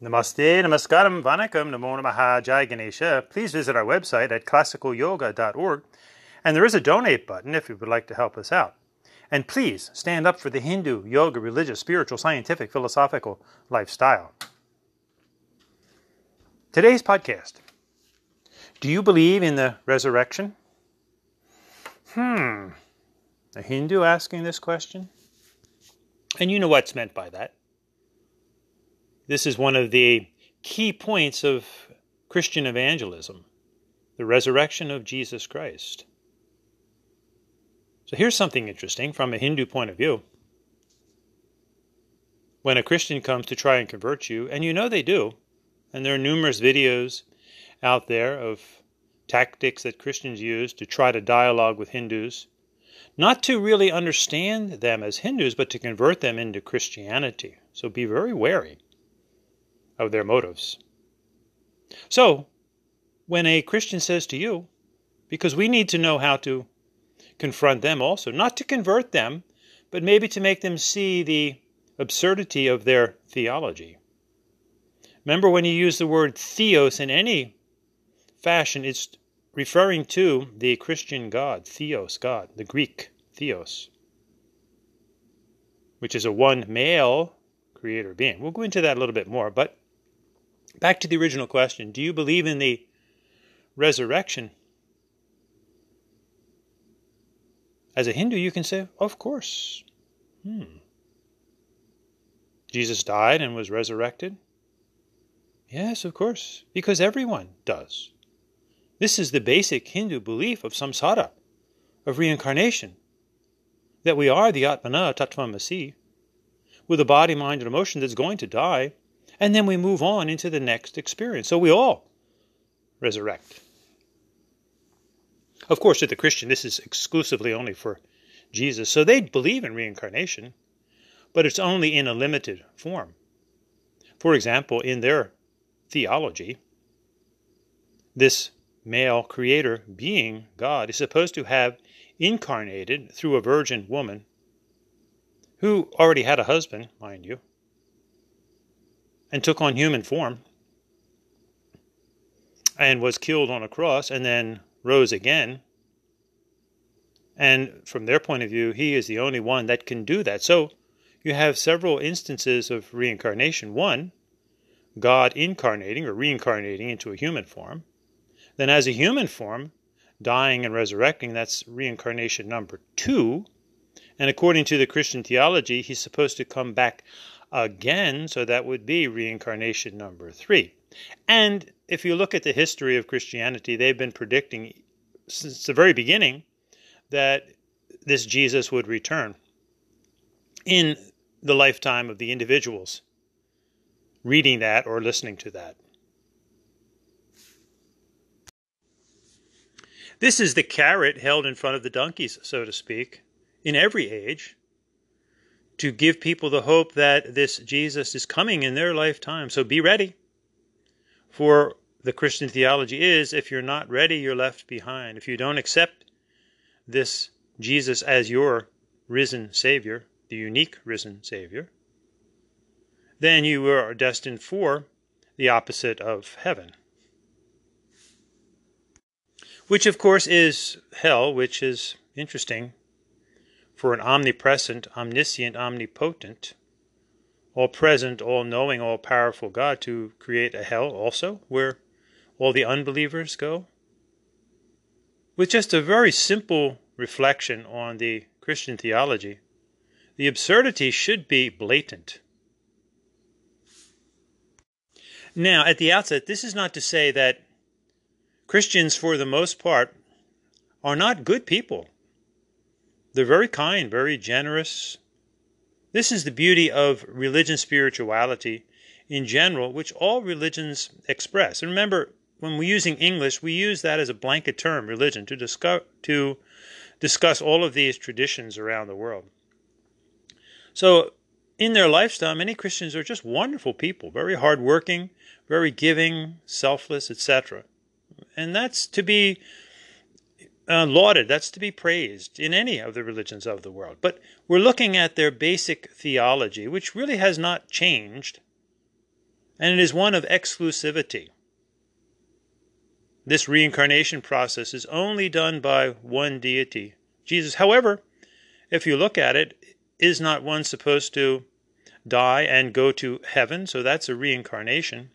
Namaste, Namaskaram, Vanakkam, Namo Namaha, Jai Ganesha. Please visit our website at classicalyoga.org, and there is a donate button if you would like to help us out. And please stand up for the Hindu, yoga, religious, spiritual, scientific, philosophical lifestyle. Today's podcast Do you believe in the resurrection? Hmm. A Hindu asking this question? And you know what's meant by that. This is one of the key points of Christian evangelism the resurrection of Jesus Christ. So here's something interesting from a Hindu point of view. When a Christian comes to try and convert you, and you know they do, and there are numerous videos out there of tactics that Christians use to try to dialogue with Hindus, not to really understand them as Hindus, but to convert them into Christianity. So be very wary of their motives. So, when a Christian says to you, because we need to know how to confront them also, not to convert them, but maybe to make them see the absurdity of their theology. Remember, when you use the word theos in any fashion, it's referring to the Christian God, theos, God, the Greek theos, which is a one male creator being. We'll go into that a little bit more, but Back to the original question Do you believe in the resurrection? As a Hindu, you can say, Of course. Hmm. Jesus died and was resurrected? Yes, of course, because everyone does. This is the basic Hindu belief of samsara, of reincarnation, that we are the Atmana Tattvamasi, with a body, mind, and emotion that's going to die and then we move on into the next experience. So we all resurrect. Of course, to the Christian, this is exclusively only for Jesus. So they believe in reincarnation, but it's only in a limited form. For example, in their theology, this male creator being, God, is supposed to have incarnated through a virgin woman who already had a husband, mind you, and took on human form and was killed on a cross and then rose again. And from their point of view, he is the only one that can do that. So you have several instances of reincarnation. One, God incarnating or reincarnating into a human form. Then, as a human form, dying and resurrecting, that's reincarnation number two. And according to the Christian theology, he's supposed to come back again, so that would be reincarnation number three. And if you look at the history of Christianity, they've been predicting since the very beginning that this Jesus would return in the lifetime of the individuals reading that or listening to that. This is the carrot held in front of the donkeys, so to speak, in every age to give people the hope that this Jesus is coming in their lifetime. So be ready. For the Christian theology is if you're not ready, you're left behind. If you don't accept this Jesus as your risen Savior, the unique risen Savior, then you are destined for the opposite of heaven. Which, of course, is hell, which is interesting for an omnipresent, omniscient, omnipotent, all present, all knowing, all powerful God to create a hell also where all the unbelievers go? With just a very simple reflection on the Christian theology, the absurdity should be blatant. Now, at the outset, this is not to say that Christians, for the most part, are not good people. They're very kind, very generous. This is the beauty of religion spirituality in general, which all religions express. And remember, when we're using English, we use that as a blanket term, religion, to discuss, to discuss all of these traditions around the world. So, in their lifestyle, many Christians are just wonderful people, very hardworking, very giving, selfless, etc. And that's to be uh, lauded, that's to be praised in any of the religions of the world. But we're looking at their basic theology, which really has not changed and it is one of exclusivity. This reincarnation process is only done by one deity, Jesus. However, if you look at it, is not one supposed to die and go to heaven? So that's a reincarnation.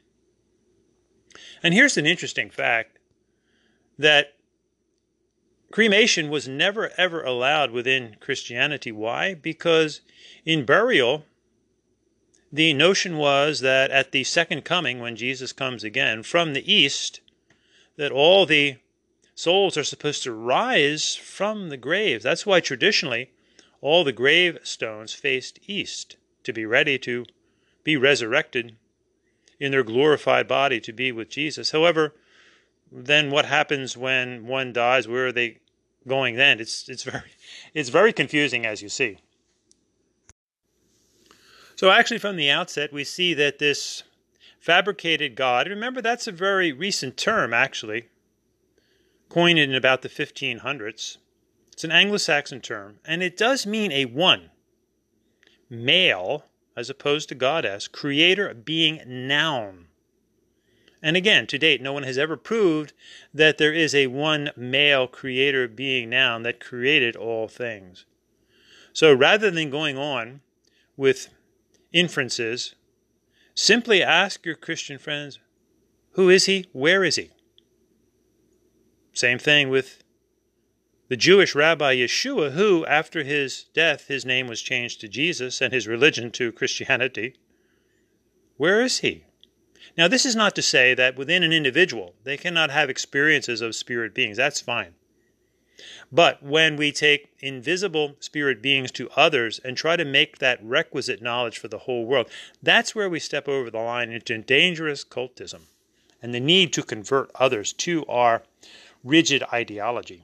And here's an interesting fact that cremation was never ever allowed within Christianity. Why? Because in burial, the notion was that at the second coming, when Jesus comes again from the east, that all the souls are supposed to rise from the graves. That's why traditionally all the gravestones faced east to be ready to be resurrected in their glorified body to be with Jesus. However, then what happens when one dies? Where are they going then? It's it's very it's very confusing as you see. So actually from the outset we see that this fabricated God. Remember, that's a very recent term, actually, coined in about the 1500s. It's an Anglo Saxon term, and it does mean a one, male, as opposed to goddess, creator, being, noun. And again, to date, no one has ever proved that there is a one male creator being noun that created all things. So rather than going on with inferences Simply ask your Christian friends, who is he? Where is he? Same thing with the Jewish rabbi Yeshua, who, after his death, his name was changed to Jesus and his religion to Christianity. Where is he? Now, this is not to say that within an individual they cannot have experiences of spirit beings. That's fine. But when we take invisible spirit beings to others and try to make that requisite knowledge for the whole world, that's where we step over the line into dangerous cultism and the need to convert others to our rigid ideology.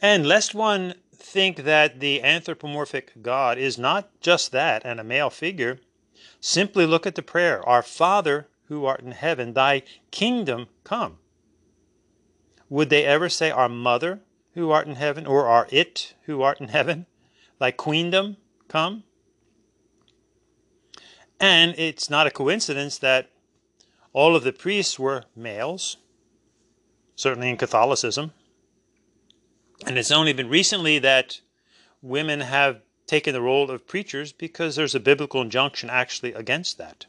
And lest one think that the anthropomorphic God is not just that and a male figure, simply look at the prayer Our Father who art in heaven, thy kingdom come. Would they ever say, Our mother who art in heaven, or Our it who art in heaven? thy queendom come? And it's not a coincidence that all of the priests were males, certainly in Catholicism. And it's only been recently that women have taken the role of preachers because there's a biblical injunction actually against that.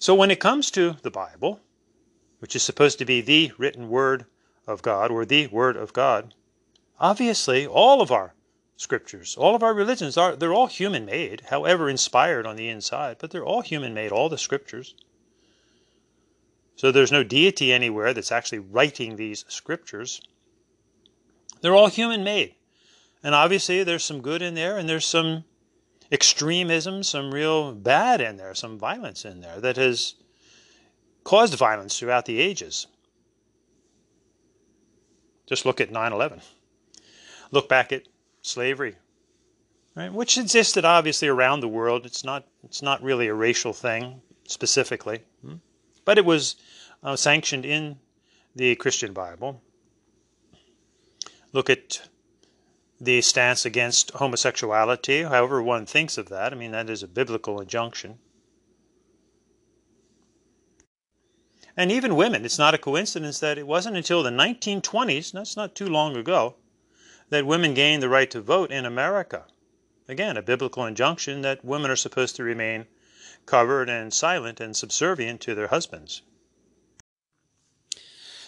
So when it comes to the Bible, which is supposed to be the written word of God or the word of God, obviously all of our scriptures, all of our religions are they're all human made, however inspired on the inside, but they're all human made, all the scriptures. So there's no deity anywhere that's actually writing these scriptures. They're all human made. And obviously there's some good in there and there's some extremism, some real bad in there, some violence in there that has caused violence throughout the ages. Just look at 9 11. Look back at slavery, right, which existed obviously around the world. It's not, it's not really a racial thing specifically, hmm, but it was uh, sanctioned in the Christian Bible. Look at the stance against homosexuality, however one thinks of that. I mean, that is a biblical injunction. And even women, it's not a coincidence that it wasn't until the 1920s, that's not too long ago, that women gained the right to vote in America. Again, a biblical injunction that women are supposed to remain covered and silent and subservient to their husbands.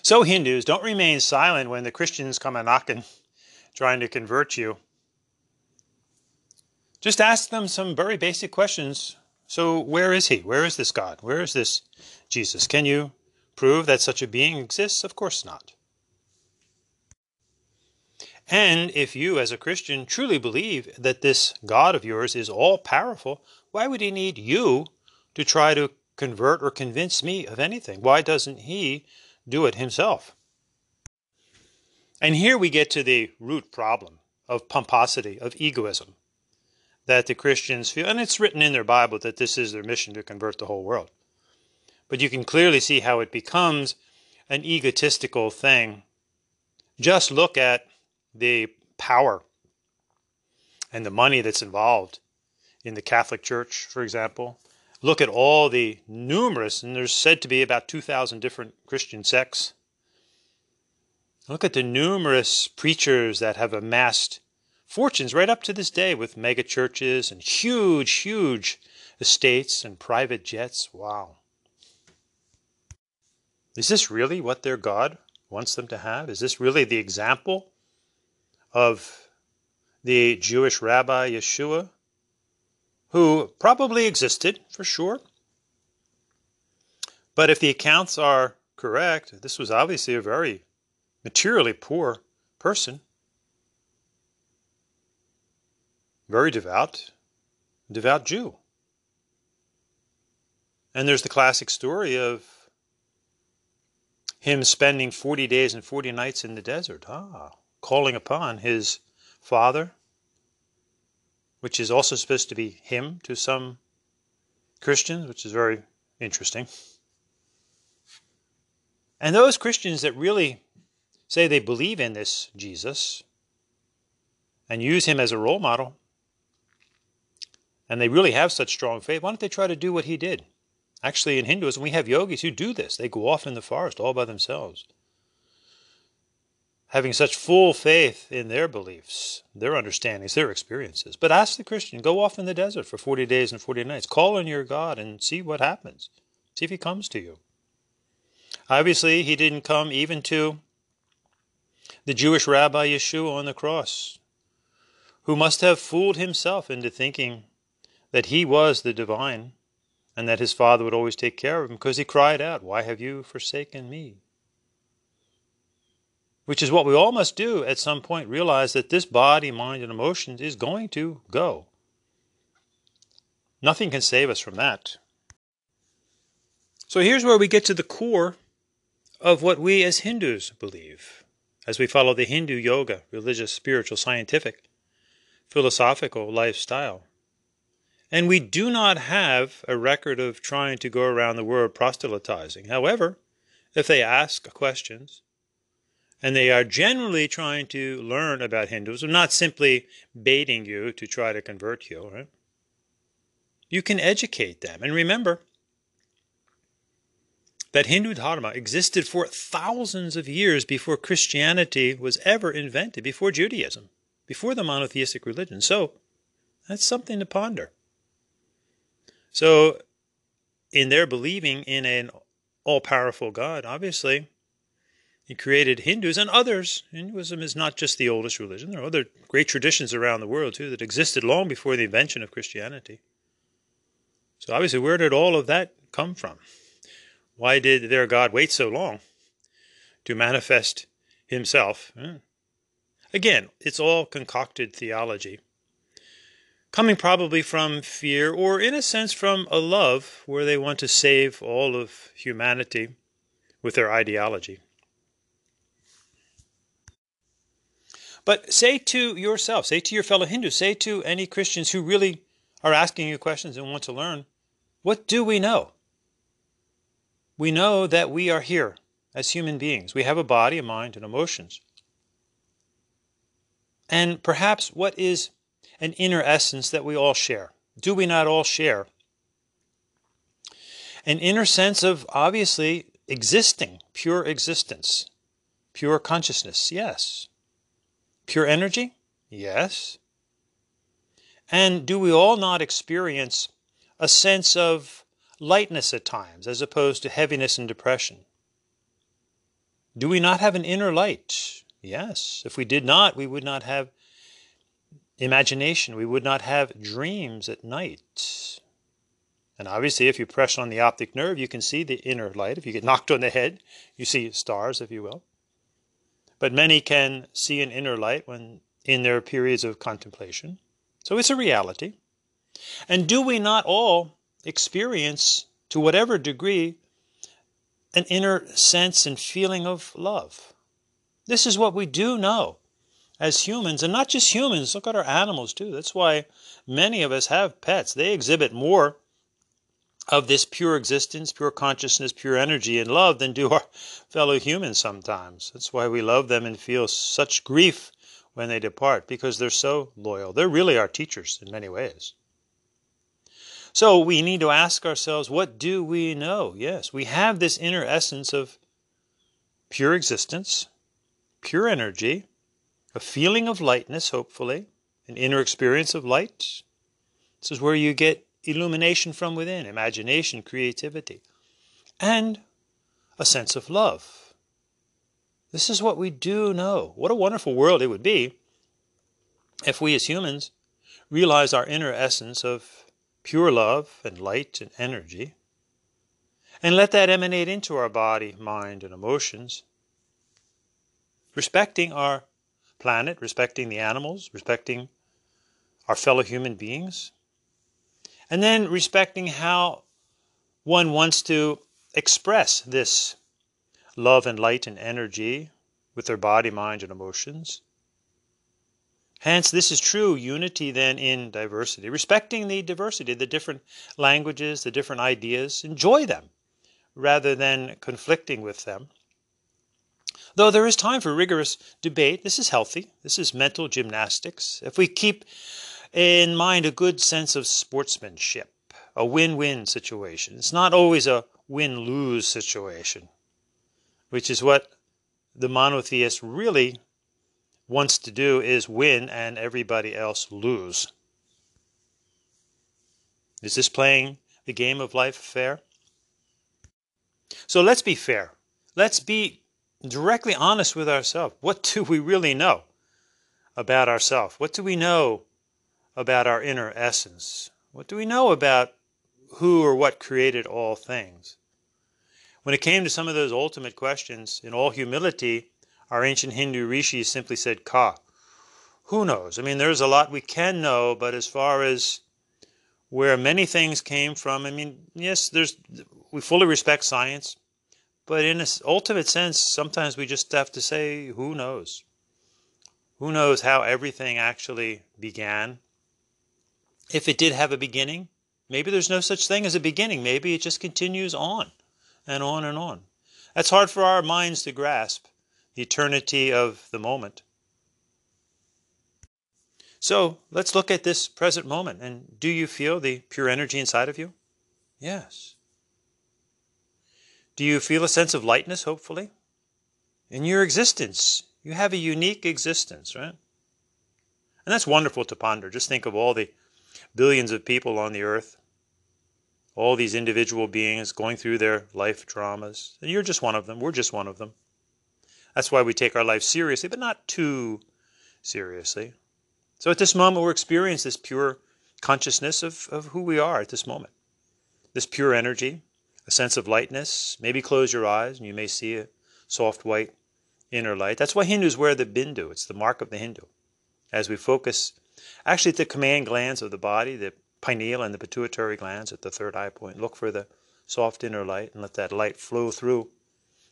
So, Hindus, don't remain silent when the Christians come a knocking, trying to convert you. Just ask them some very basic questions. So, where is he? Where is this God? Where is this Jesus? Can you prove that such a being exists? Of course not. And if you, as a Christian, truly believe that this God of yours is all powerful, why would he need you to try to convert or convince me of anything? Why doesn't he do it himself? And here we get to the root problem of pomposity, of egoism, that the Christians feel, and it's written in their Bible that this is their mission to convert the whole world. But you can clearly see how it becomes an egotistical thing. Just look at the power and the money that's involved in the Catholic Church, for example. Look at all the numerous, and there's said to be about 2,000 different Christian sects. Look at the numerous preachers that have amassed fortunes right up to this day with mega churches and huge, huge estates and private jets. Wow. Is this really what their God wants them to have? Is this really the example of the Jewish rabbi Yeshua, who probably existed for sure? But if the accounts are correct, this was obviously a very materially poor person. very devout, devout Jew. And there's the classic story of him spending 40 days and 40 nights in the desert, ah, calling upon his father, which is also supposed to be him to some Christians, which is very interesting. And those Christians that really say they believe in this Jesus and use him as a role model, and they really have such strong faith, why don't they try to do what he did? Actually, in Hinduism, we have yogis who do this. They go off in the forest all by themselves. Having such full faith in their beliefs, their understandings, their experiences. But ask the Christian, go off in the desert for 40 days and 40 nights. Call on your God and see what happens. See if he comes to you. Obviously, he didn't come even to the Jewish rabbi Yeshua on the cross, who must have fooled himself into thinking that he was the divine and that his father would always take care of him because he cried out, Why have you forsaken me? Which is what we all must do at some point realize that this body, mind, and emotions is going to go. Nothing can save us from that. So here's where we get to the core of what we as Hindus believe, as we follow the Hindu yoga, religious, spiritual, scientific, philosophical lifestyle. And we do not have a record of trying to go around the world proselytizing. However, if they ask questions, and they are generally trying to learn about Hinduism, not simply baiting you to try to convert you, right? You can educate them. And remember that Hindu Dharma existed for thousands of years before Christianity was ever invented, before Judaism, before the monotheistic religion. So that's something to ponder. So, in their believing in an all powerful God, obviously, he created Hindus and others. Hinduism is not just the oldest religion, there are other great traditions around the world, too, that existed long before the invention of Christianity. So, obviously, where did all of that come from? Why did their God wait so long to manifest himself? Hmm. Again, it's all concocted theology coming probably from fear or, in a sense, from a love where they want to save all of humanity with their ideology. But say to yourself, say to your fellow Hindus, say to any Christians who really are asking you questions and want to learn, what do we know? We know that we are here as human beings. We have a body, a mind, and emotions. And perhaps what is an inner essence that we all share. Do we not all share? An inner sense of obviously existing, pure existence, pure consciousness, yes. Pure energy, yes. And do we all not experience a sense of lightness at times as opposed to heaviness and depression? Do we not have an inner light? Yes. If we did not, we would not have imagination. We would not have dreams at night. And obviously, if you press on the optic nerve, you can see the inner light. If you get knocked on the head, you see stars, if you will. But many can see an inner light when in their periods of contemplation. So it's a reality. And do we not all experience, to whatever degree, an inner sense and feeling of love? This is what we do know as humans, and not just humans, look at our animals too. That's why many of us have pets. They exhibit more of this pure existence, pure consciousness, pure energy and love than do our fellow humans sometimes. That's why we love them and feel such grief when they depart because they're so loyal. They're really our teachers in many ways. So we need to ask ourselves, what do we know? Yes, we have this inner essence of pure existence, pure energy, a feeling of lightness, hopefully, an inner experience of light. This is where you get illumination from within, imagination, creativity, and a sense of love. This is what we do know. What a wonderful world it would be if we as humans realize our inner essence of pure love and light and energy, and let that emanate into our body, mind, and emotions, respecting our planet, respecting the animals, respecting our fellow human beings, and then respecting how one wants to express this love and light and energy with their body, mind, and emotions. Hence, this is true unity then in diversity. Respecting the diversity, the different languages, the different ideas, enjoy them rather than conflicting with them. Though there is time for rigorous debate, this is healthy. This is mental gymnastics. If we keep in mind a good sense of sportsmanship, a win win situation, it's not always a win lose situation, which is what the monotheist really wants to do is win and everybody else lose. Is this playing the game of life fair? So let's be fair. Let's be directly honest with ourselves. What do we really know about ourselves? What do we know about our inner essence? What do we know about who or what created all things? When it came to some of those ultimate questions, in all humility, our ancient Hindu rishis simply said ka. Who knows? I mean, there's a lot we can know, but as far as where many things came from, I mean, yes, there's we fully respect science, but in an ultimate sense, sometimes we just have to say, who knows? Who knows how everything actually began? If it did have a beginning, maybe there's no such thing as a beginning. Maybe it just continues on and on and on. That's hard for our minds to grasp eternity of the moment. So let's look at this present moment. And do you feel the pure energy inside of you? Yes. Do you feel a sense of lightness, hopefully? In your existence, you have a unique existence, right? And that's wonderful to ponder. Just think of all the billions of people on the earth, all these individual beings going through their life dramas. And you're just one of them. We're just one of them. That's why we take our life seriously, but not too seriously. So at this moment, we're experiencing this pure consciousness of, of who we are at this moment. This pure energy, a sense of lightness. Maybe close your eyes and you may see a soft white inner light. That's why Hindus wear the bindu. It's the mark of the Hindu. As we focus actually at the command glands of the body, the pineal and the pituitary glands at the third eye point, look for the soft inner light and let that light flow through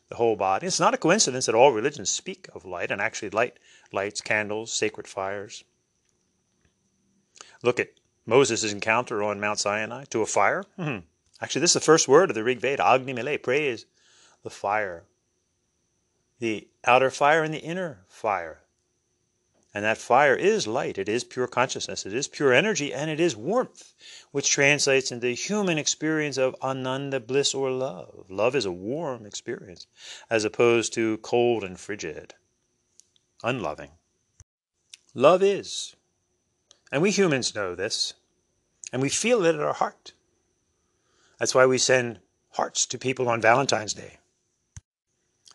the whole body. It's not a coincidence that all religions speak of light and actually light lights, candles, sacred fires. Look at Moses' encounter on Mount Sinai to a fire. Mm-hmm. Actually, this is the first word of the Rig Veda, Agnim Ile, praise the fire. The outer fire and the inner fire. And that fire is light, it is pure consciousness, it is pure energy, and it is warmth, which translates into the human experience of ananda, bliss, or love. Love is a warm experience, as opposed to cold and frigid, unloving. Love is. And we humans know this, and we feel it at our heart. That's why we send hearts to people on Valentine's Day.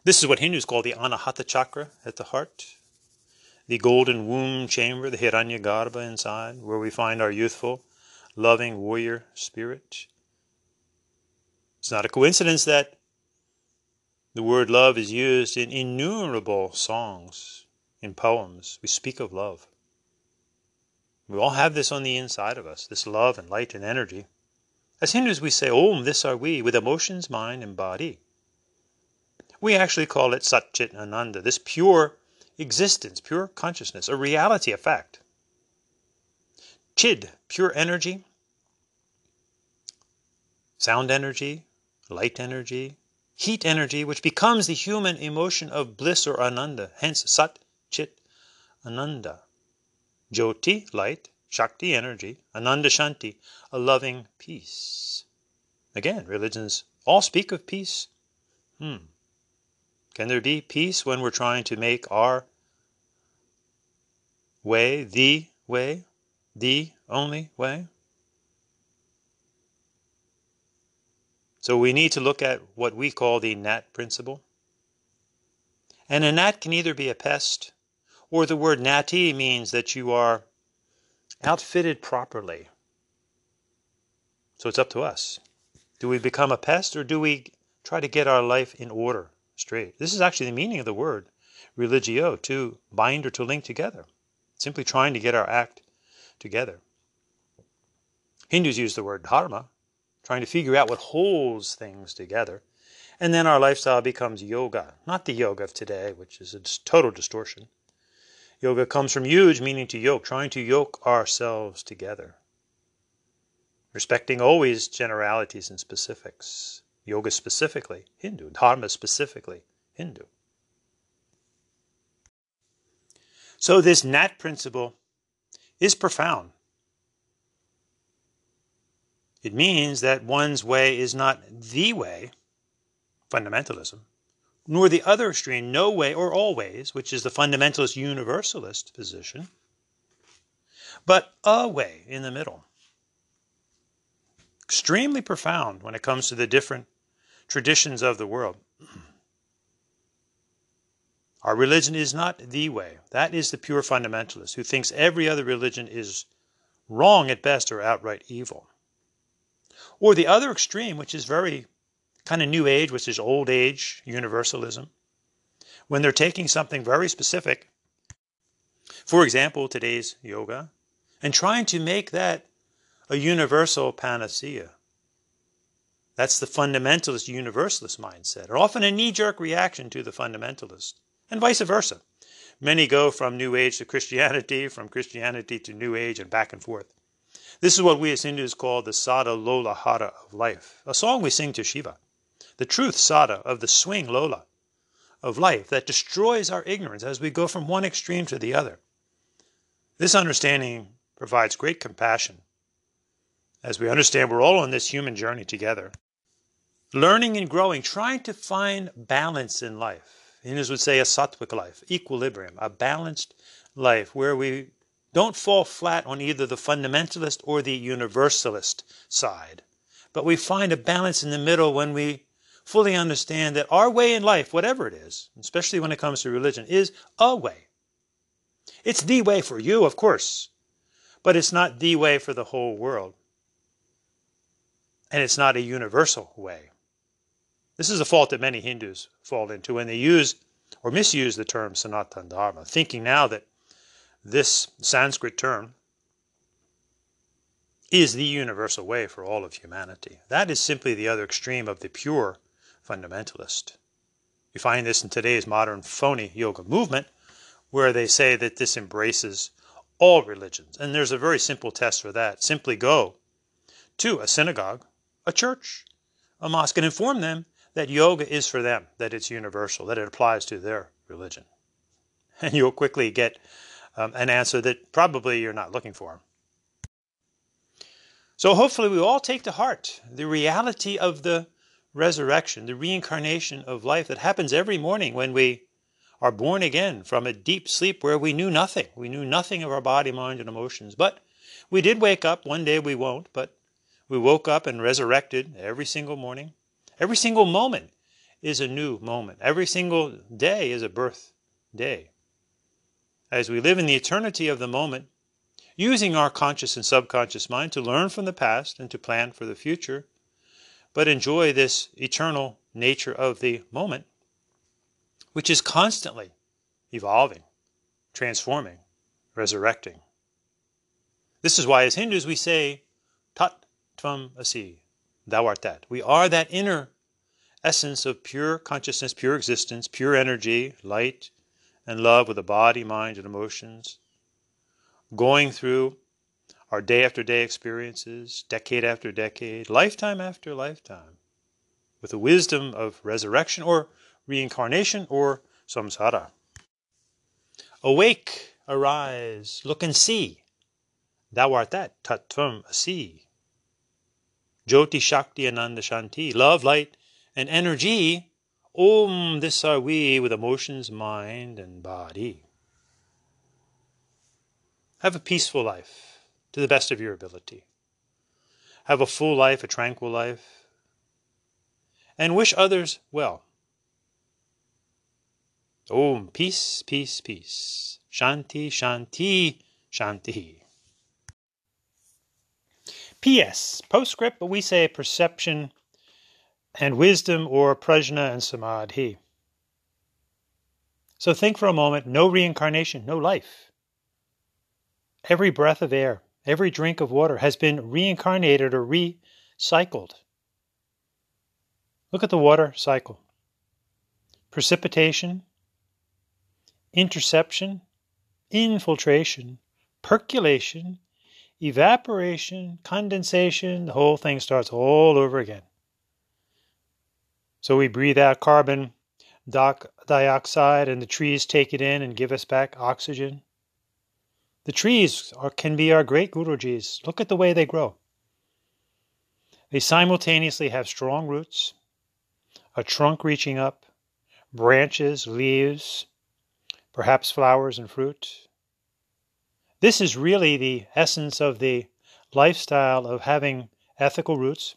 This is what Hindus call the Anahata chakra at the heart the golden womb chamber, the Hiranyagarbha inside, where we find our youthful, loving warrior spirit. It's not a coincidence that the word love is used in innumerable songs, in poems. We speak of love. We all have this on the inside of us, this love and light and energy. As Hindus, we say, Om, this are we, with emotions, mind, and body. We actually call it Sat Chit Ananda, this pure existence, pure consciousness, a reality, a fact. Chid, pure energy, sound energy, light energy, heat energy, which becomes the human emotion of bliss or ananda, hence Sat Chit Ananda. Jyoti, light, Shakti energy, Ananda Shanti, a loving peace. Again, religions all speak of peace. Hmm. Can there be peace when we're trying to make our way the way, the only way? So we need to look at what we call the gnat principle. And a gnat can either be a pest, or the word gnati means that you are outfitted properly. So it's up to us. Do we become a pest or do we try to get our life in order straight? This is actually the meaning of the word religio, to bind or to link together. Simply trying to get our act together. Hindus use the word dharma, trying to figure out what holds things together. And then our lifestyle becomes yoga, not the yoga of today, which is a total distortion. Yoga comes from yuj, meaning to yoke, trying to yoke ourselves together. Respecting always generalities and specifics. Yoga specifically, Hindu. Dharma specifically, Hindu. So this Nat principle is profound. It means that one's way is not the way, fundamentalism, nor the other extreme, no way or always, which is the fundamentalist universalist position, but a way in the middle. Extremely profound when it comes to the different traditions of the world. Our religion is not the way. That is the pure fundamentalist who thinks every other religion is wrong at best or outright evil. Or the other extreme, which is very kind of new age, which is old age universalism, when they're taking something very specific, for example, today's yoga, and trying to make that a universal panacea. That's the fundamentalist universalist mindset, or often a knee jerk reaction to the fundamentalist, and vice versa. Many go from New Age to Christianity, from Christianity to New Age, and back and forth. This is what we as Hindus call the Sada Lola Hara of life, a song we sing to Shiva the truth sada of the swing lola of life that destroys our ignorance as we go from one extreme to the other. This understanding provides great compassion as we understand we're all on this human journey together. Learning and growing, trying to find balance in life. Hindus would say a sattvic life, equilibrium, a balanced life where we don't fall flat on either the fundamentalist or the universalist side, but we find a balance in the middle when we fully understand that our way in life, whatever it is, especially when it comes to religion, is a way. It's the way for you, of course, but it's not the way for the whole world. And it's not a universal way. This is a fault that many Hindus fall into when they use or misuse the term Sanatana Dharma, thinking now that this Sanskrit term is the universal way for all of humanity. That is simply the other extreme of the pure fundamentalist. You find this in today's modern phony yoga movement, where they say that this embraces all religions. And there's a very simple test for that. Simply go to a synagogue, a church, a mosque, and inform them that yoga is for them, that it's universal, that it applies to their religion. And you'll quickly get um, an answer that probably you're not looking for. So hopefully we all take to heart the reality of the resurrection, the reincarnation of life that happens every morning when we are born again from a deep sleep where we knew nothing. We knew nothing of our body, mind, and emotions. But we did wake up. One day we won't, but we woke up and resurrected every single morning. Every single moment is a new moment. Every single day is a birth day. As we live in the eternity of the moment, using our conscious and subconscious mind to learn from the past and to plan for the future, but enjoy this eternal nature of the moment, which is constantly evolving, transforming, resurrecting. This is why, as Hindus, we say, Tat Tvam Asi, thou art that. We are that inner essence of pure consciousness, pure existence, pure energy, light, and love with a body, mind, and emotions, going through our day after day experiences, decade after decade, lifetime after lifetime, with the wisdom of resurrection or reincarnation or samsara. Awake, arise, look and see. Thou art that, Tattvam Asi. Jyoti Shakti Ananda Shanti, love, light, and energy. Om, this are we with emotions, mind, and body. Have a peaceful life to the best of your ability. Have a full life, a tranquil life, and wish others well. Om, peace, peace, peace. Shanti, Shanti, Shanti. P.S. Postscript, but we say perception and wisdom or prajna and samadhi. So think for a moment no reincarnation, no life. Every breath of air, every drink of water has been reincarnated or recycled. Look at the water cycle precipitation, interception, infiltration, percolation, evaporation, condensation, the whole thing starts all over again. So we breathe out carbon dioxide, and the trees take it in and give us back oxygen. The trees are, can be our great Gurujis. Look at the way they grow. They simultaneously have strong roots, a trunk reaching up, branches, leaves, perhaps flowers and fruit. This is really the essence of the lifestyle of having ethical roots,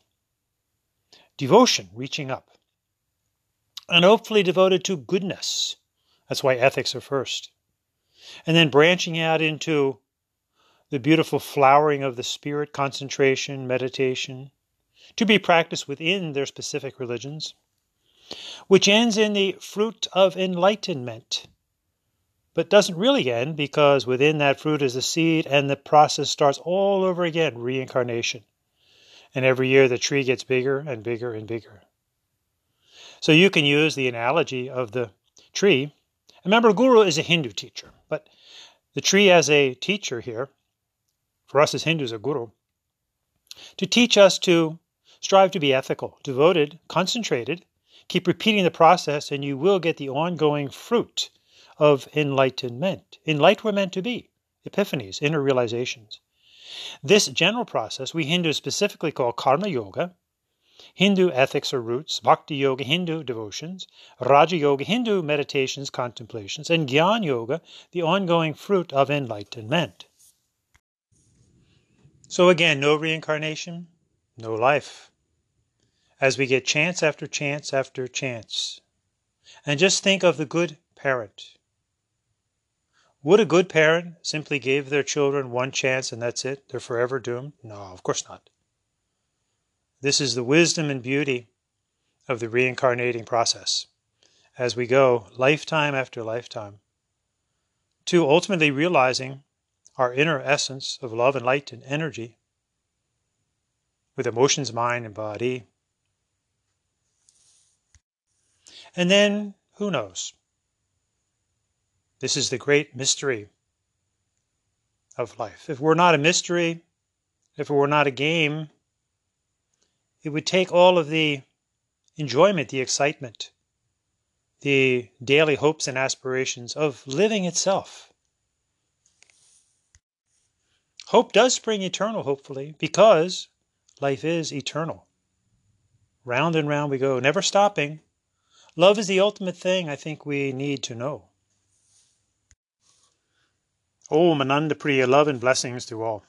devotion, reaching up, and hopefully devoted to goodness. That's why ethics are first and then branching out into the beautiful flowering of the spirit, concentration, meditation, to be practiced within their specific religions, which ends in the fruit of enlightenment, but doesn't really end because within that fruit is a seed and the process starts all over again reincarnation. And every year the tree gets bigger and bigger and bigger. So you can use the analogy of the tree Remember, Guru is a Hindu teacher, but the tree as a teacher here, for us as Hindus, a Guru, to teach us to strive to be ethical, devoted, concentrated, keep repeating the process, and you will get the ongoing fruit of enlightenment. Enlightened we're meant to be, epiphanies, inner realizations. This general process we Hindus specifically call karma yoga, Hindu ethics or roots, Bhakti Yoga, Hindu devotions, Raja Yoga, Hindu meditations, contemplations, and Gyan Yoga, the ongoing fruit of enlightenment. So again, no reincarnation, no life. As we get chance after chance after chance. And just think of the good parent. Would a good parent simply give their children one chance and that's it? They're forever doomed? No, of course not. This is the wisdom and beauty of the reincarnating process as we go lifetime after lifetime to ultimately realizing our inner essence of love and light and energy with emotions, mind, and body. And then, who knows? This is the great mystery of life. If we're not a mystery, if were not a game, it would take all of the enjoyment, the excitement, the daily hopes and aspirations of living itself. Hope does spring eternal, hopefully, because life is eternal. Round and round we go, never stopping. Love is the ultimate thing I think we need to know. Oh, Mananda Priya, love and blessings to all.